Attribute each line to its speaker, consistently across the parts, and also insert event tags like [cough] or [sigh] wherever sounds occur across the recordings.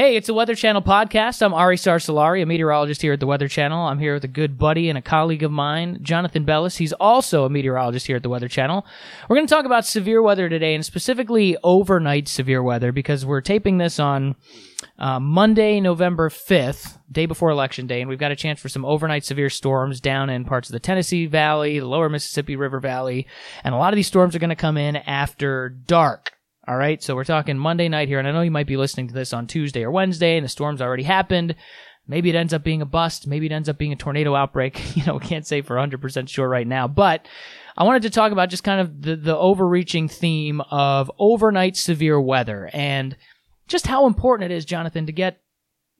Speaker 1: Hey, it's a Weather Channel podcast. I'm Ari Sarsalari, a meteorologist here at the Weather Channel. I'm here with a good buddy and a colleague of mine, Jonathan Belles. He's also a meteorologist here at the Weather Channel. We're going to talk about severe weather today, and specifically overnight severe weather, because we're taping this on uh, Monday, November 5th, day before Election Day, and we've got a chance for some overnight severe storms down in parts of the Tennessee Valley, the lower Mississippi River Valley, and a lot of these storms are going to come in after dark. All right, so we're talking Monday night here, and I know you might be listening to this on Tuesday or Wednesday, and the storm's already happened. Maybe it ends up being a bust. Maybe it ends up being a tornado outbreak. [laughs] You know, we can't say for 100% sure right now. But I wanted to talk about just kind of the, the overreaching theme of overnight severe weather and just how important it is, Jonathan, to get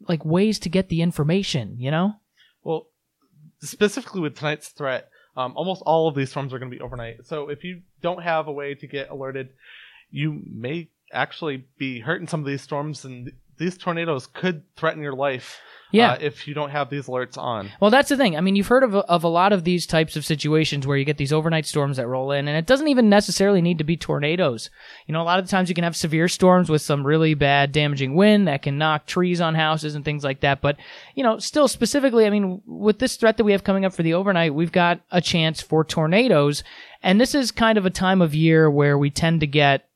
Speaker 1: like ways to get the information, you know?
Speaker 2: Well, specifically with tonight's threat, um, almost all of these storms are going to be overnight. So if you don't have a way to get alerted, you may actually be hurt in some of these storms, and these tornadoes could threaten your life.
Speaker 1: Yeah.
Speaker 2: Uh, if you don't have these alerts on.
Speaker 1: Well, that's the thing. I mean, you've heard of, of a lot of these types of situations where you get these overnight storms that roll in, and it doesn't even necessarily need to be tornadoes. You know, a lot of the times you can have severe storms with some really bad, damaging wind that can knock trees on houses and things like that. But, you know, still specifically, I mean, with this threat that we have coming up for the overnight, we've got a chance for tornadoes. And this is kind of a time of year where we tend to get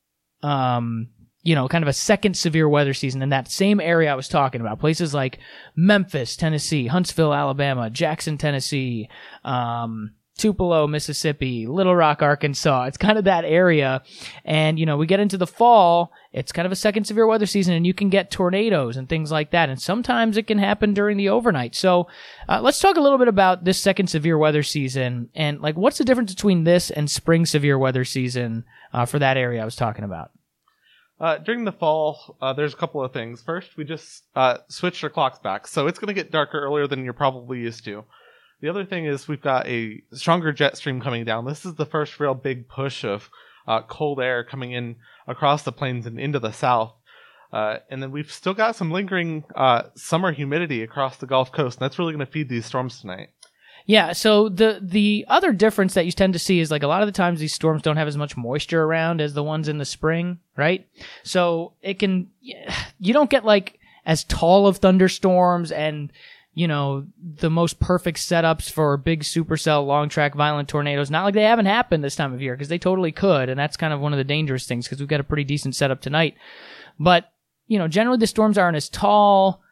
Speaker 1: um, you know, kind of a second severe weather season in that same area I was talking about. Places like Memphis, Tennessee, Huntsville, Alabama, Jackson, Tennessee, um, Tupelo, Mississippi, Little Rock, Arkansas. It's kind of that area. And, you know, we get into the fall, it's kind of a second severe weather season and you can get tornadoes and things like that. And sometimes it can happen during the overnight. So, uh, let's talk a little bit about this second severe weather season and like what's the difference between this and spring severe weather season, uh, for that area I was talking about.
Speaker 2: Uh, during the fall, uh, there's a couple of things. First, we just uh, switched our clocks back, so it's going to get darker earlier than you're probably used to. The other thing is we've got a stronger jet stream coming down. This is the first real big push of uh, cold air coming in across the plains and into the south. Uh, and then we've still got some lingering uh, summer humidity across the Gulf Coast, and that's really going to feed these storms tonight.
Speaker 1: Yeah, so the the other difference that you tend to see is like a lot of the times these storms don't have as much moisture around as the ones in the spring, right? So it can you don't get like as tall of thunderstorms and you know the most perfect setups for big supercell long track violent tornadoes not like they haven't happened this time of year because they totally could and that's kind of one of the dangerous things because we've got a pretty decent setup tonight but you know generally the storms aren't as tall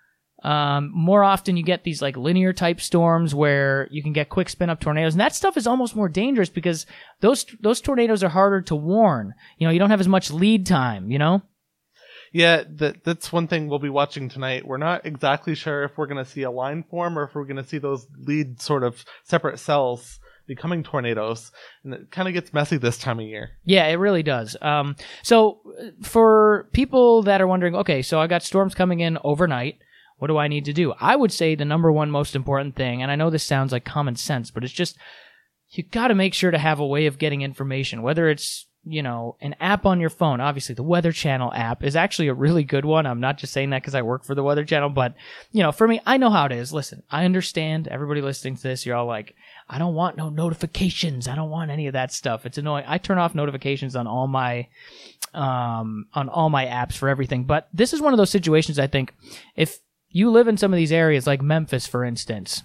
Speaker 1: um, more often, you get these like linear type storms where you can get quick spin up tornadoes, and that stuff is almost more dangerous because those those tornadoes are harder to warn. You know, you don't have as much lead time. You know.
Speaker 2: Yeah, that that's one thing we'll be watching tonight. We're not exactly sure if we're going to see a line form or if we're going to see those lead sort of separate cells becoming tornadoes, and it kind of gets messy this time of year.
Speaker 1: Yeah, it really does. Um, so for people that are wondering, okay, so I got storms coming in overnight. What do I need to do? I would say the number one most important thing, and I know this sounds like common sense, but it's just you got to make sure to have a way of getting information, whether it's you know, an app on your phone. Obviously, the Weather Channel app is actually a really good one. I'm not just saying that because I work for the Weather Channel, but, you know, for me, I know how it is. Listen, I understand everybody listening to this. You're all like, I don't want no notifications. I don't want any of that stuff. It's annoying. I turn off notifications on all my, um, on all my apps for everything. But this is one of those situations I think if you live in some of these areas like Memphis, for instance,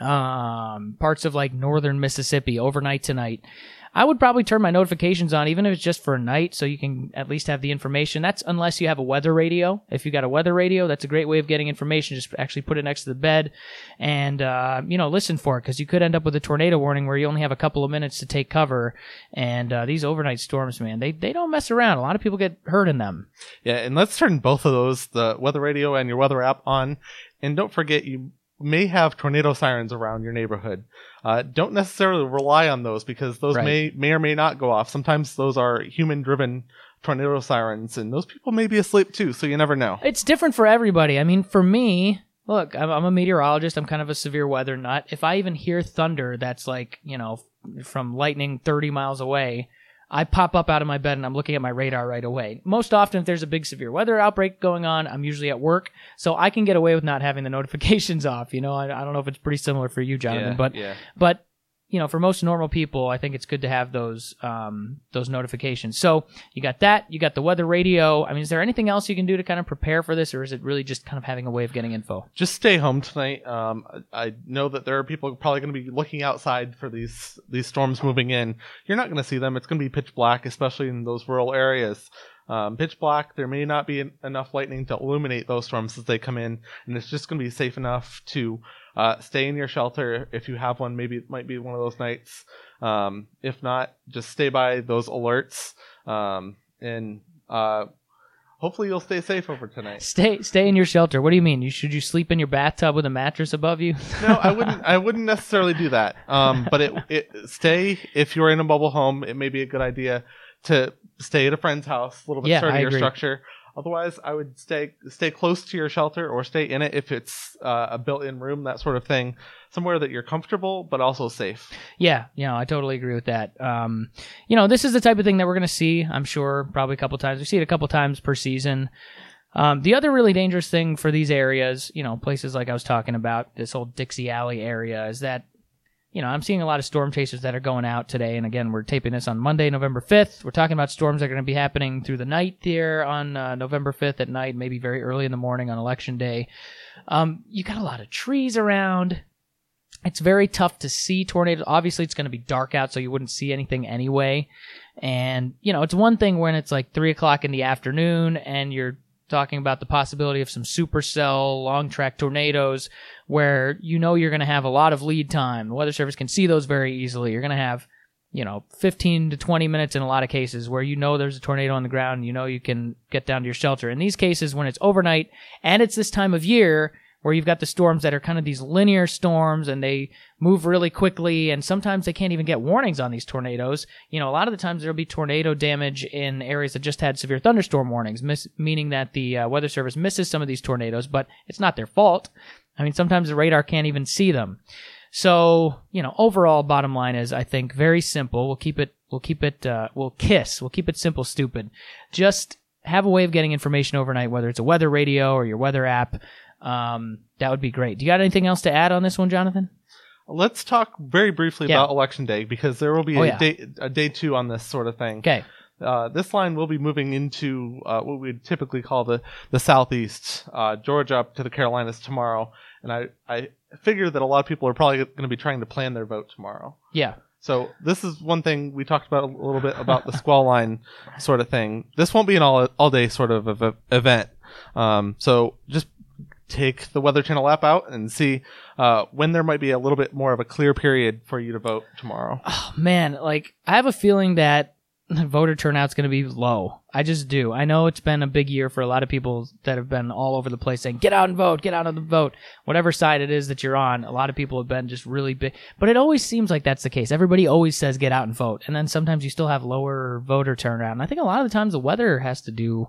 Speaker 1: um, parts of like northern Mississippi overnight tonight. I would probably turn my notifications on, even if it's just for a night, so you can at least have the information. That's unless you have a weather radio. If you got a weather radio, that's a great way of getting information. Just actually put it next to the bed and, uh, you know, listen for it because you could end up with a tornado warning where you only have a couple of minutes to take cover. And uh, these overnight storms, man, they, they don't mess around. A lot of people get hurt in them.
Speaker 2: Yeah, and let's turn both of those, the weather radio and your weather app, on. And don't forget, you may have tornado sirens around your neighborhood. Uh, don't necessarily rely on those because those
Speaker 1: Right.
Speaker 2: may may or may not go off. Sometimes those are human driven tornado sirens, and those people may be asleep too. So you never know.
Speaker 1: It's different for everybody. I mean, for me, look, I'm, I'm a meteorologist. I'm kind of a severe weather nut. If I even hear thunder that's like, you know, from lightning 30 miles away, I pop up out of my bed and I'm looking at my radar right away. Most often, if there's a big severe weather outbreak going on, I'm usually at work, so I can get away with not having the [laughs] notifications off. You know, I, I don't know if it's pretty similar for you, Jonathan, but
Speaker 2: yeah.
Speaker 1: but you know, for most normal people, I think it's good to have those um, those notifications. So you got that, you got the weather radio. I mean, is there anything else you can do to kind of prepare for this, or is it really just kind of having a way of getting info?
Speaker 2: Just stay home tonight. Um, I know that there are people probably going to be looking outside for these these storms moving in. You're not going to see them. It's going to be pitch black, especially in those rural areas. Um, pitch black. There may not be enough lightning to illuminate those storms as they come in, and it's just going to be safe enough to uh, stay in your shelter if you have one. Maybe it might be one of those nights. Um, if not, just stay by those alerts, um, and uh, hopefully you'll stay safe over tonight.
Speaker 1: Stay stay in your shelter. What do you mean? You should you sleep in your bathtub with a mattress above you? [laughs]
Speaker 2: no, I wouldn't. I wouldn't necessarily do that. Um, but it, it stay if you're in a mobile home. It may be a good idea to stay at a friend's house, a little bit
Speaker 1: Yeah,
Speaker 2: sturdier structure. Otherwise, I would stay stay close to your shelter or stay in it if it's uh, a built-in room, that sort of thing, somewhere that you're comfortable but also safe.
Speaker 1: Yeah, you know, I totally agree with that. Um, you know, this is the type of thing that we're going to see, I'm sure, probably a couple times. We see it a couple times per season. Um, the other really dangerous thing for these areas, you know, places like I was talking about, this whole Dixie Alley area, is that, you know, I'm seeing a lot of storm chasers that are going out today. And again, we're taping this on Monday, November 5th. We're talking about storms that are going to be happening through the night here on uh, November 5th at night, maybe very early in the morning on election day. Um, you got a lot of trees around it's very tough to see tornadoes. Obviously, it's going to be dark out, so you wouldn't see anything anyway. And, you know, it's one thing when it's like 3 o'clock in the afternoon and you're talking about the possibility of some supercell long track tornadoes where you know you're going to have a lot of lead time. The Weather Service can see those very easily. You're going to have, you know, 15 to 20 minutes in a lot of cases where you know there's a tornado on the ground you know you can get down to your shelter. In these cases, when it's overnight and it's this time of year, where you've got the storms that are kind of these linear storms and they move really quickly and sometimes they can't even get warnings on these tornadoes. You know, a lot of the times there'll be tornado damage in areas that just had severe thunderstorm warnings, miss, meaning that the uh, weather service misses some of these tornadoes, but it's not their fault. I mean, sometimes the radar can't even see them. So, you know, overall bottom line is I think very simple. We'll keep it we'll keep it uh, we'll kiss. We'll keep it simple stupid. Just have a way of getting information overnight whether it's a weather radio or your weather app. Um, that would be great. Do you got anything else to add on this one, Jonathan?
Speaker 2: Let's talk very briefly
Speaker 1: Yeah.
Speaker 2: about election day because there will be
Speaker 1: Oh,
Speaker 2: a
Speaker 1: yeah.
Speaker 2: day a day two on this sort of thing.
Speaker 1: Okay.
Speaker 2: Uh, this line will be moving into uh, what we would typically call the the southeast, uh, Georgia up to the Carolinas tomorrow, and I I figure that a lot of people are probably going to be trying to plan their vote tomorrow.
Speaker 1: Yeah.
Speaker 2: So this is one thing we talked about a little bit about the squall [laughs] line sort of thing. This won't be an all all day sort of ev- event. Um, so just take the Weather Channel app out and see uh, when there might be a little bit more of a clear period for you to vote tomorrow.
Speaker 1: Oh, man, like I have a feeling that voter turnout's going to be low. I just do. I know it's been a big year for a lot of people that have been all over the place saying, get out and vote, get out and vote. Whatever side it is that you're on, a lot of people have been just really big. But it always seems like that's the case. Everybody always says get out and vote. And then sometimes you still have lower voter turnout. And I think a lot of the times the weather has to do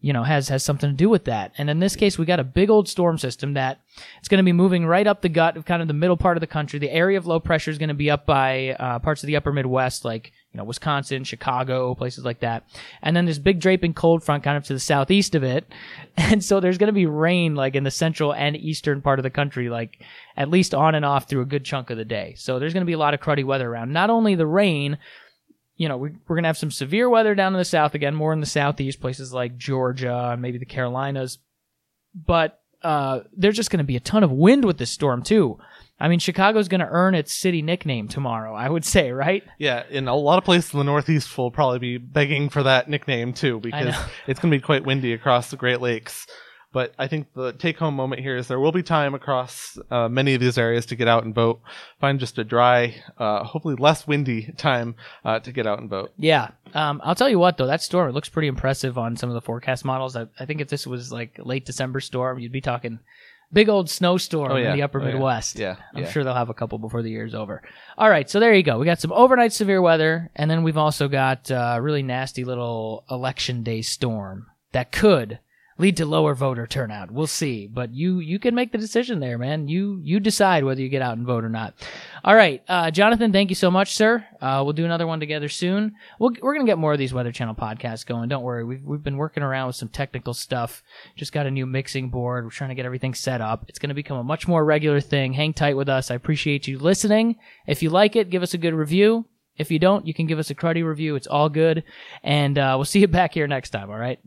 Speaker 1: you know has has something to do with that. And in this case we got a big old storm system that it's going to be moving right up the gut of kind of the middle part of the country. The area of low pressure is going to be up by uh, parts of the upper midwest like you know wisconsin chicago places like that. And then this big draping cold front kind of to the southeast of it. [laughs] And so there's going to be rain like in the central and eastern part of the country like at least on and off through a good chunk of the day. So there's going to be a lot of cruddy weather around. Not only the rain you know, we, we're going to have some severe weather down in the south again, more in the southeast, places like Georgia and maybe the Carolinas. But uh, there's just going to be a ton of wind with this storm, too. I mean, Chicago's going to earn its city nickname tomorrow, I would say, right?
Speaker 2: Yeah, and a lot of places in the Northeast will probably be begging for that nickname too because it's going to be quite windy across the Great Lakes. But I think the take-home moment here is there will be time across uh, many of these areas to get out and vote. Find just a dry, uh, hopefully less windy [laughs] time uh, to get out and vote.
Speaker 1: Yeah. Um, I'll tell you what, though, that storm, it looks pretty impressive on some of the forecast models. I, I think if this was like late December storm, you'd be talking big old snowstorm
Speaker 2: Oh, yeah.
Speaker 1: in the upper
Speaker 2: Oh.
Speaker 1: Midwest.
Speaker 2: Yeah,
Speaker 1: I'm
Speaker 2: yeah.
Speaker 1: sure they'll have a couple before the year's over. All right, so there you go. We got some overnight severe weather, and then we've also got uh, a really nasty little election day storm that could lead to lower voter turnout. We'll see, but you you can make the decision there, man. You you decide whether you get out and vote or not. All right, uh, Jonathan, thank you so much, sir. Uh, we'll do another one together soon. We'll, we're gonna get more of these Weather Channel podcasts going. Don't worry, we've we've been working around with some technical stuff. Just got a new mixing board. We're trying to get everything set up. It's gonna become a much more regular thing. Hang tight with us. I appreciate you listening. If you like it, give us a good review. If you don't, you can give us a cruddy review. It's all good. And uh, we'll see you back here next time, all right?